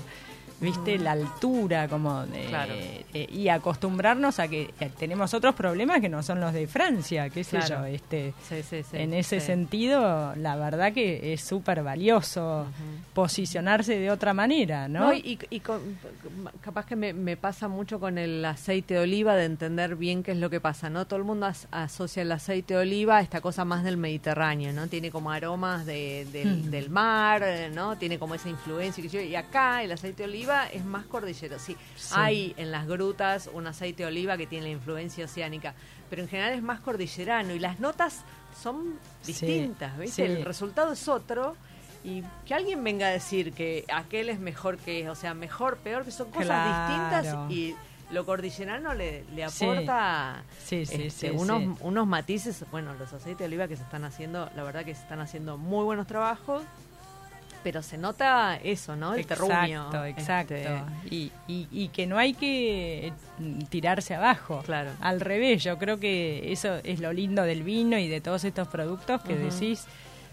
¿viste? La altura, como de- Claro. eh, y acostumbrarnos a que eh, tenemos otros problemas que no son los de Francia, qué sé Claro. yo, este... Sí, sí, sí, en ese sentido, la verdad que es súper valioso posicionarse de otra manera, ¿no? No, y, y con- capaz que me, me pasa mucho con el aceite de oliva de entender bien qué es lo que pasa, ¿no? Todo el mundo as- asocia el aceite de oliva a esta cosa más del Mediterráneo, ¿no? Tiene como aromas de- del, Mm. del mar, ¿no? Tiene como esa influencia. Y acá el aceite de oliva es más cordillero. Sí, Sí. hay en las grutas un aceite de oliva que tiene la influencia oceánica, pero en general es más cordillerano y las notas son Sí, distintas, ¿viste? sí. El resultado es otro. Y que alguien venga a decir que aquel es mejor que, o sea, mejor, peor, que son cosas Claro. distintas y lo cordillerano le, aporta Sí, sí, este, sí, unos, unos matices. Bueno, los aceites de oliva que se están haciendo, la verdad que se están haciendo muy buenos trabajos, pero se nota eso, ¿no? El terruño. Exacto, exacto. este, Y, y, y que no hay que mm, tirarse abajo. Claro. Al revés, yo creo que eso es lo lindo del vino y de todos estos productos que decís,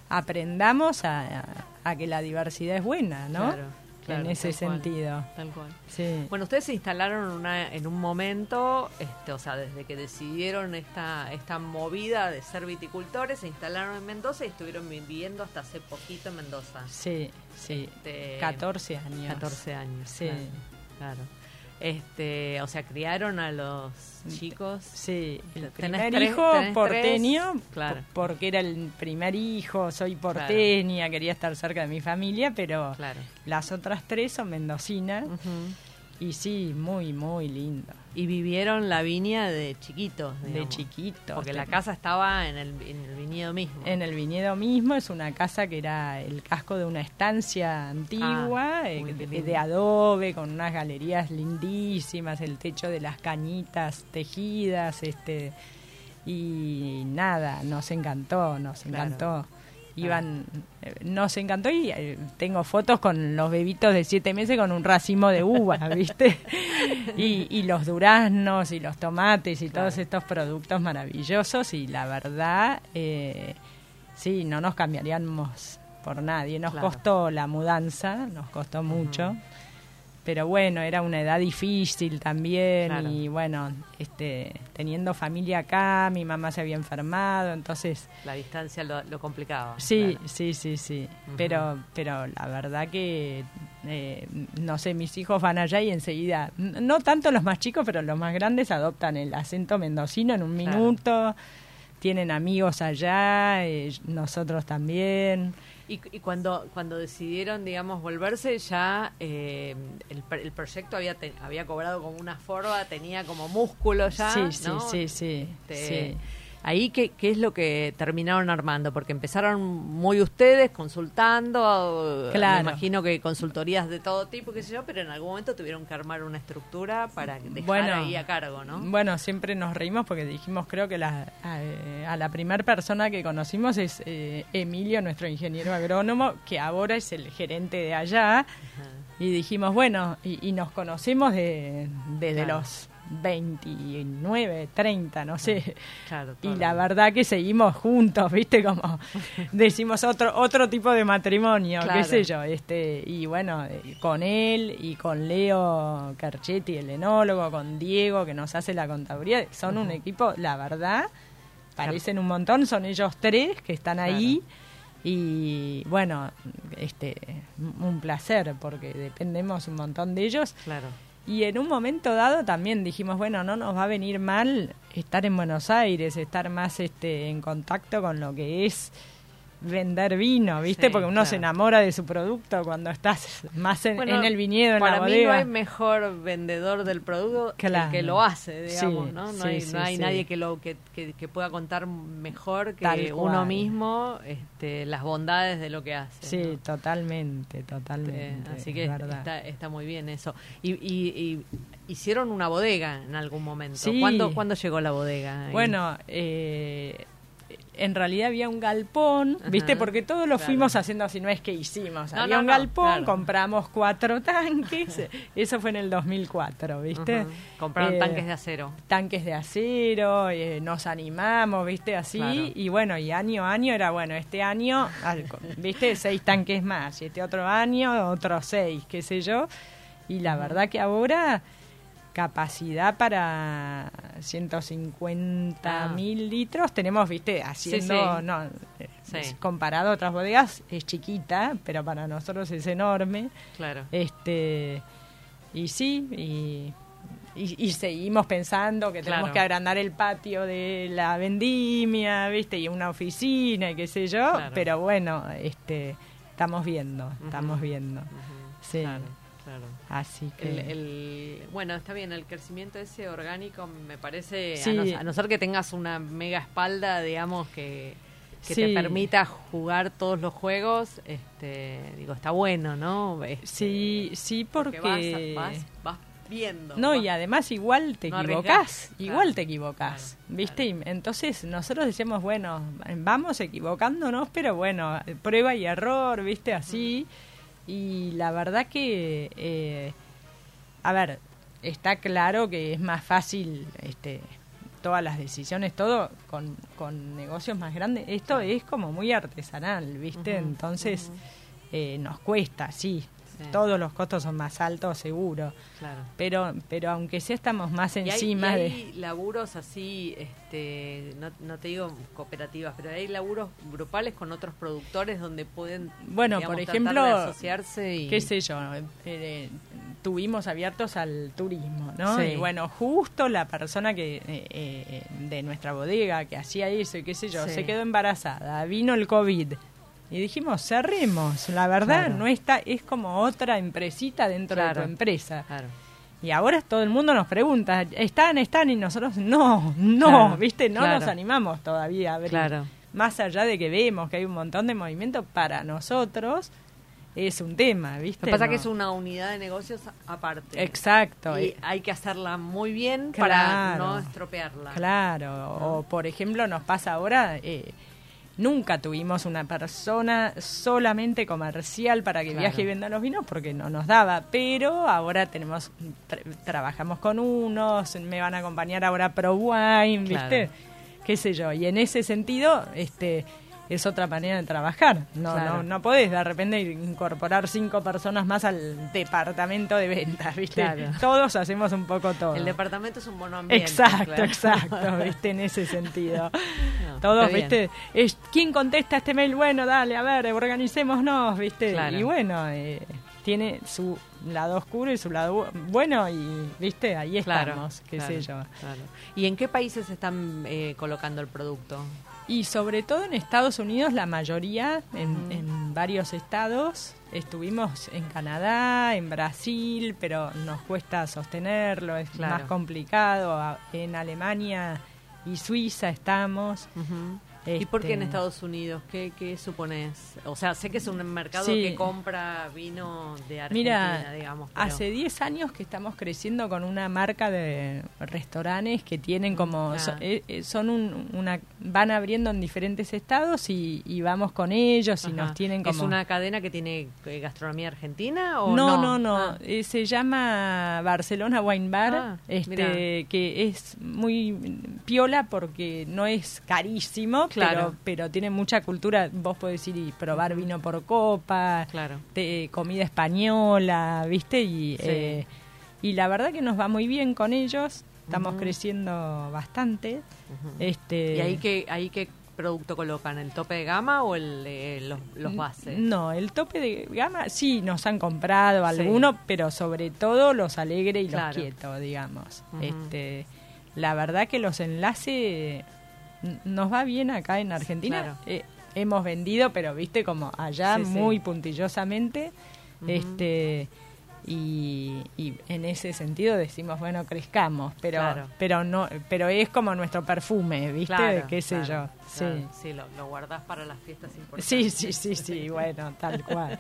aprendamos a, a- a que la diversidad es buena, ¿no? Claro, claro, en ese tal cual, sentido. Tal cual. Sí. Bueno, ustedes se instalaron una, en un momento, este, o sea, desde que decidieron esta, esta movida de ser viticultores, se instalaron en Mendoza y estuvieron viviendo hasta hace poquito en Mendoza. Sí, sí. Este, 14 años. 14 años. Sí. Claro, claro. Este, o sea, criaron a los chicos. Sí, el ¿Tenés primer tres- hijo porteño, tres? Claro. po- porque era el primer hijo, soy porteña, quería estar cerca de mi familia, pero Claro. las otras tres son mendocinas. Y sí, muy, muy lindo. Y vivieron la viña de chiquitos. De chiquitos. Porque la casa estaba en el, en el viñedo mismo. En el viñedo mismo es una casa que era el casco de una estancia antigua, Ah, eh, de, adobe, con unas galerías lindísimas, el techo de las cañitas tejidas, este y nada, nos encantó, nos Claro. encantó. Iban, eh, nos encantó y eh, tengo fotos con los bebitos de siete meses con un racimo de uvas, [laughs] ¿viste? y, y los duraznos y los tomates y todos estos productos maravillosos y la verdad, eh, sí, no nos cambiaríamos por nadie. Nos Claro. costó la mudanza, nos costó mucho. Pero bueno, era una edad difícil también Claro. y bueno, este, teniendo familia acá, mi mamá se había enfermado, entonces La distancia lo, lo complicaba. Sí, claro. sí, sí, sí. Pero, pero la verdad que, eh, no sé, mis hijos van allá y enseguida, no tanto los más chicos, pero los más grandes adoptan el acento mendocino en un Claro. minuto. Tienen amigos allá, eh, nosotros también. Y, y cuando cuando decidieron, digamos, volverse, ya eh, el, el proyecto había te- había cobrado como una forma, tenía como músculo ya. sí, sí, sí, sí, Este, sí. Ahí, ¿qué, ¿qué es lo que terminaron armando? Porque empezaron muy ustedes consultando, Claro. me imagino que consultorías de todo tipo, qué sé yo, pero en algún momento tuvieron que armar una estructura para dejar Bueno, ahí a cargo, ¿no? Bueno, siempre nos reímos porque dijimos, creo que la, a, eh, a la primera persona que conocimos es eh, Emilio, nuestro ingeniero agrónomo, que ahora es el gerente de allá. Y dijimos, bueno, y, y nos conocemos de, desde Claro. los 29, 30, no sé. Claro, Y la verdad que seguimos juntos, ¿viste? Como [laughs] decimos otro otro tipo de matrimonio, Claro. qué sé yo. este Y bueno, eh, con él y con Leo Carchetti, el enólogo, con Diego, que nos hace la contaduría, son un equipo, la verdad, parecen un montón, son ellos tres que están ahí. Y bueno, este un placer porque dependemos un montón de ellos. Claro. Y en un momento dado también dijimos, bueno, no nos va a venir mal estar en Buenos Aires, estar más este en contacto con lo que es vender vino, ¿viste? Sí, Porque uno se enamora de su producto cuando estás más en, Bueno, en el viñedo, en para la mí no bodega. hay mejor vendedor del producto que el Claro. que lo hace, digamos, Sí, ¿no? No sí, hay, no hay nadie que lo que, que, que pueda contar mejor que uno mismo este, las bondades de lo que hace. Sí, ¿no? totalmente, Este, totalmente. así que es está, está muy bien eso. Y, y- y hicieron una bodega en algún momento. Sí. ¿Cuándo, ¿Cuándo llegó la bodega? Bueno, eh, en realidad había un galpón, ¿viste? Porque todo lo claro. fuimos haciendo así, no es que hicimos. No, había no, un no, galpón, claro. compramos cuatro [laughs] tanques, eso fue en el 2004, ¿viste? Compraron Eh, tanques de acero. tanques de acero, eh, nos animamos, ¿viste? Así, Claro. y bueno, y año a año era, bueno, este año, ¿viste? Seis tanques más, y este otro año, otros seis, qué sé yo. Y la verdad que ahora capacidad para 150 mil litros tenemos, ¿viste? Haciendo, sí. no, Sí. comparado a otras bodegas, es chiquita, pero para nosotros es enorme. Claro. Este y sí, y, y, y seguimos pensando que tenemos Claro. que agrandar el patio de la vendimia, ¿viste? Y una oficina y qué sé yo, Claro. pero bueno, este estamos viendo, estamos viendo. Sí. Claro. Así que El, el- bueno, está bien, el crecimiento ese orgánico me parece, Sí. a, no, a no ser que tengas una mega espalda, digamos, que, que te permita jugar todos los juegos, este, digo, está bueno, ¿no? Este, sí, sí porque, vas, vas, vas viendo. No, vas- y además igual te No equivocás, igual claro, te equivocás, claro, ¿viste? Y entonces nosotros decíamos, bueno, vamos equivocándonos, pero bueno, prueba y error, ¿viste? Así. Y la verdad que, eh, a ver, está claro que es más fácil este todas las decisiones, todo con, con negocios más grandes. Esto es como muy artesanal, ¿viste? Entonces eh, nos cuesta, sí. Sí. Todos los costos son más altos, seguro. Claro. Pero, pero aunque sea estamos más Y hay, encima y de... hay laburos así, este, no, no te digo cooperativas, pero hay laburos grupales con otros productores donde pueden, Bueno, digamos, por ejemplo, asociarse y qué sé yo, eh, tuvimos abiertos al turismo, ¿no? Sí. Y bueno, justo la persona que eh, eh, de nuestra bodega que hacía eso y qué sé yo, Sí. se quedó embarazada, vino el COVID. Y dijimos, cerremos, la verdad, Claro. no está, es como otra empresita dentro Claro. de tu empresa. Claro. Y ahora todo el mundo nos pregunta, ¿están, están? Y nosotros, no, no, ¿viste? No nos animamos todavía a abrir. Claro. Más allá de que vemos que hay un montón de movimiento, para nosotros es un tema, ¿viste? Lo que pasa No. que es una unidad de negocios aparte. Exacto. Y hay que hacerla muy bien para no estropearla. Claro, o por ejemplo nos pasa ahora, eh, Nunca tuvimos una persona solamente comercial para que Claro. viaje y venda los vinos porque no nos daba, pero ahora tenemos tra- trabajamos con unos, me van a acompañar ahora Pro Wine, ¿viste? Claro. Qué sé yo, y en ese sentido, este es otra manera de trabajar. No, Claro. no, no podés de repente incorporar cinco personas más al departamento de ventas, [laughs] ¿viste? Claro. Todos hacemos un poco todo. El departamento es un bono ambiente. Exacto, claro. exacto, [laughs] viste, en ese sentido. No, Todos, viste, es, ¿quién contesta este mail? Bueno, dale, a ver, organicémonos, viste. Y bueno, eh, tiene su lado oscuro y su lado bu- bueno y, viste, ahí Claro, estamos, qué sé yo. ¿Y en qué países están eh, colocando el producto? Y sobre todo en Estados Unidos, la mayoría, en, Ujú. en varios estados. Estuvimos en Canadá, en Brasil, pero nos cuesta sostenerlo, es Claro. más complicado. En Alemania y Suiza estamos. ¿Y por qué en Este, Estados Unidos? ¿Qué, qué supones? O sea, sé que es un mercado Sí. que compra vino de Argentina, Mira, digamos. pero- hace 10 años que estamos creciendo con una marca de restaurantes que tienen como Ah. so- eh, eh, son un- una van abriendo en diferentes estados y, y vamos con ellos y nos tienen como ¿Es una cadena que tiene eh, gastronomía argentina o no, no? no, no. Ah, Eh, se llama Barcelona Wine Bar, Ah, este, que es muy piola porque no es carísimo, Claro. pero, pero tiene mucha cultura. Vos podés ir y probar vino por copa, Claro. te- comida española, ¿viste? Y, Sí. eh, y la verdad que nos va muy bien con ellos. Estamos creciendo bastante. Este ¿Y ahí qué, ahí qué producto colocan? ¿El tope de gama o el, eh, los, los bases? No, el tope de gama sí nos han comprado Sí. algunos, pero sobre todo los alegre y Claro. los quietos, digamos. Este, la verdad que los enlaces nos va bien acá en Argentina. Claro. Eh, hemos vendido, pero viste como allá Sí, sí. muy puntillosamente. Este y, y en ese sentido decimos bueno crezcamos pero Claro. pero no pero es como nuestro perfume viste Claro, qué sé claro, yo sí Sí, lo, lo guardás para las fiestas importantes. Sí, sí, sí, sí, [laughs] bueno, tal cual.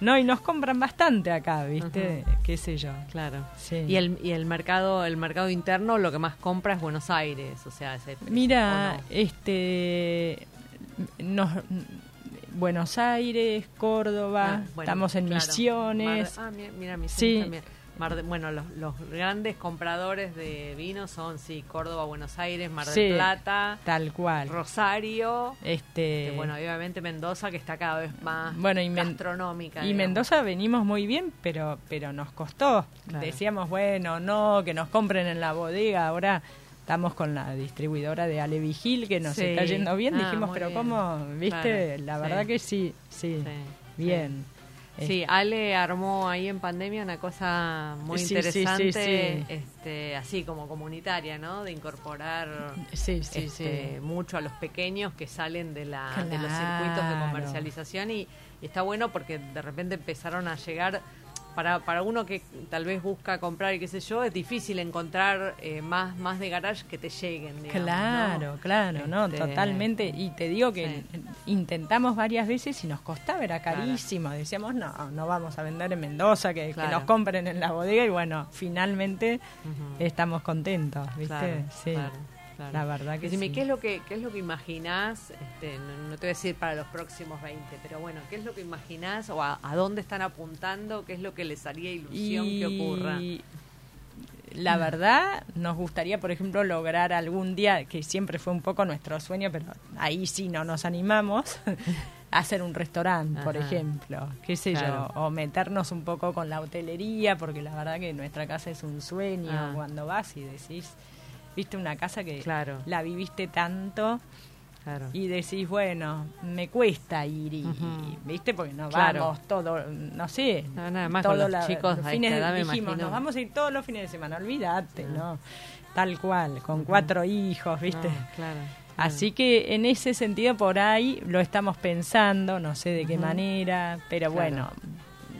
No, y nos compran bastante acá, ¿viste? ¿Qué sé yo? Claro. Sí. Y el, y el mercado el mercado interno lo que más compra es Buenos Aires, o sea, ese, Mira, este nos Buenos Aires, Córdoba, Ah, bueno, estamos en claro. Misiones. Mar ah, mira, mira, Misiones Sí. también. Mar de- bueno, los, los grandes compradores de vino son, sí, Córdoba, Buenos Aires, Mar del Sí, Plata, Tal cual. Rosario, Este, bueno, obviamente Mendoza, que está cada vez más Bueno, y gastronómica. Y digamos. Mendoza venimos muy bien, pero pero nos costó. Claro. Decíamos, bueno, no, que nos compren en la bodega. Ahora estamos con la distribuidora de Ale Vigil, que nos Sí. está yendo bien. Ah, Dijimos, pero bien. ¿cómo? ¿Viste? Claro, La sí. verdad que sí, sí, Sí, bien. Sí, Ale armó ahí en pandemia una cosa muy interesante. Este, así como comunitaria, ¿no? De incorporar este, mucho a los pequeños que salen de, la, de los circuitos de comercialización y, y está bueno porque de repente empezaron a llegar para, para uno que tal vez busca comprar y qué sé yo, es difícil encontrar eh, más, más de garage que te lleguen. digamos, Claro, ¿no? claro, no, Este, totalmente. Y te digo que sí. intentamos varias veces y nos costaba, era Claro. carísimo. Decíamos, no, no vamos a vender en Mendoza, que, nos compren en la bodega. Y bueno, finalmente estamos contentos, ¿viste? Claro, sí. Claro. La verdad que Decime, sí. ¿qué es lo que qué es lo que imaginás? Este, no, no te voy a decir para los próximos 20, pero bueno, ¿qué es lo que imaginás o a, a dónde están apuntando? ¿Qué es lo que les haría ilusión que ocurra? La verdad, nos gustaría, por ejemplo, lograr algún día, que siempre fue un poco nuestro sueño, pero ahí sí no nos animamos, [laughs] hacer un restaurante, por ejemplo, qué sé Claro. yo, o meternos un poco con la hotelería, porque la verdad que nuestra casa es un sueño Ah. cuando vas y decís, viste una casa que Claro. la viviste tanto Claro. y decís, bueno, me cuesta ir y, ¿viste? Porque no Claro. vamos todo, no sé. No, nada más con todo los chicos los fines me dijimos, nos vamos a ir todos los fines de semana, olvídate, ¿no? Tal cual, con cuatro hijos, ¿viste? No, claro. Así que en ese sentido por ahí lo estamos pensando, no sé de qué manera, pero bueno,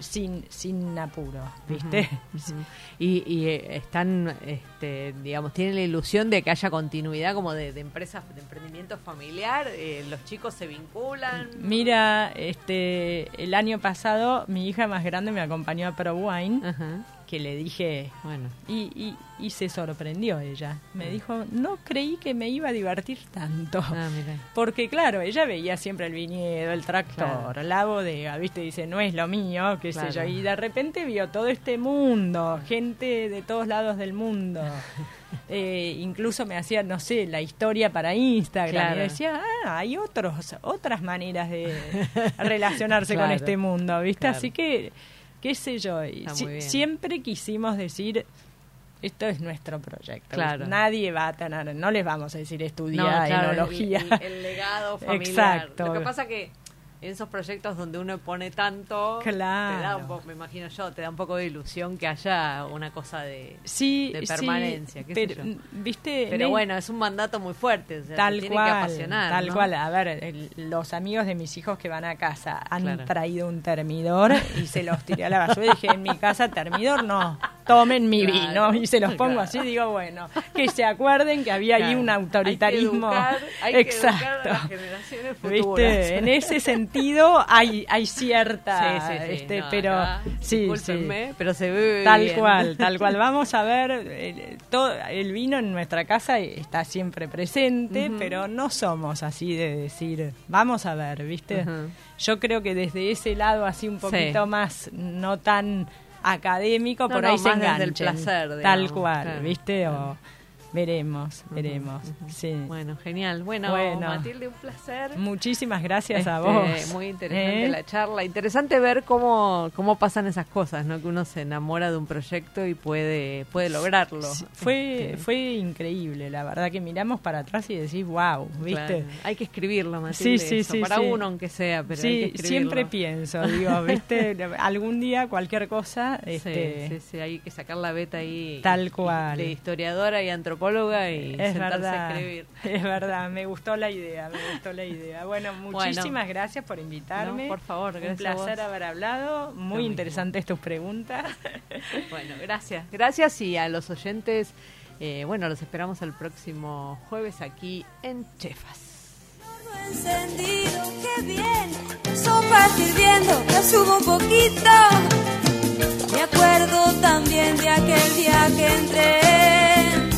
sin sin apuro, ¿viste? Ujú. Y, y, eh, están, este, digamos, tienen la ilusión de que haya continuidad como de, de empresas, de emprendimiento familiar. eh, los chicos se vinculan. Mira, este el año pasado mi hija más grande me acompañó a Pro Wine. Ajá. Que le dije, Bueno, y, y, y se sorprendió ella. Me dijo, no creí que me iba a divertir tanto. ah. Porque claro, ella veía siempre el viñedo, el tractor, Claro. la bodega, ¿viste? Dice, no es lo mío, qué Claro. sé yo. Y de repente vio todo este mundo, gente de todos lados del mundo. [laughs] Eh, incluso me hacía, no sé, la historia para Instagram. Claro. Y decía, ah, hay otros, otras maneras de [laughs] relacionarse con este mundo, ¿viste? Así que, qué sé yo. y si- siempre quisimos decir... Esto es nuestro proyecto. Claro. Nadie va a tener, no les vamos a decir estudia No, claro, el- enología. El, el legado [laughs] familiar. Exacto. Lo que pasa que en esos proyectos donde uno pone tanto, Claro. te da un poco, me imagino yo, te da un poco de ilusión que haya una cosa de... sí, de sí, permanencia, sé pero, yo. viste, Pero bueno, es un mandato muy fuerte, o sea, te tal tiene cual, que apasionar. tal ¿no? cual. A ver, el- los amigos de mis hijos que van a casa han Claro. traído un termidor y se los tiré a la basura y dije, en mi casa termidor no, tomen mi Claro, vino y se los pongo claro. así, digo, bueno, que se acuerden que había ahí un autoritarismo. Hay que educar, hay que educar Exacto. a las generaciones futuras. ¿Viste? En ese sentido hay, hay cierta, Sí, sí, sí. este, no, pero acá, sí, pero se ve Tal bien. cual, tal cual. [laughs] Vamos a ver, el, todo, el vino en nuestra casa está siempre presente, pero no somos así de decir, vamos a ver, ¿viste? Yo creo que desde ese lado así un poquito más, no tan académico, No, por no, ahí se desde el placer, Tal digamos, cual, claro, ¿viste? O veremos, veremos. Sí. Bueno, genial. Bueno, Bueno. Matilde, un placer. Muchísimas gracias a Este, vos. Muy interesante ¿Eh? la charla. Interesante ver cómo, cómo pasan esas cosas, ¿no? Que uno se enamora de un proyecto y puede, puede lograrlo. Sí, Fue, Este, fue increíble, la verdad que miramos para atrás y decís, wow, ¿viste? claro. Hay que escribirlo, Matilde. Sí, sí, eso, sí, Para sí. uno, aunque sea, pero hay que siempre pienso, digo, ¿viste? [laughs] Algún día cualquier cosa, este, sí, sí, hay que sacar la beta ahí. Tal cual. De historiadora y antropóloga y es sentarse verdad, a escribir. [laughs] es verdad, me gustó la idea, me gustó la idea. Bueno, muchísimas gracias por invitarme. No, por favor, gracias Un a placer vos. haber hablado, muy mismo. interesantes tus preguntas. [laughs] Bueno, gracias. Gracias y a los oyentes, eh, bueno, los esperamos el próximo jueves aquí en Chefas. Encendido, qué bien. Sopa hirviendo, la subo un poquito. Me acuerdo también de aquel día que entré.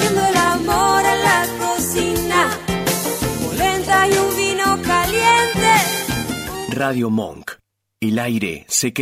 Haciendo el amor en la cocina. Polenta y un vino caliente. Radio Monk. El aire se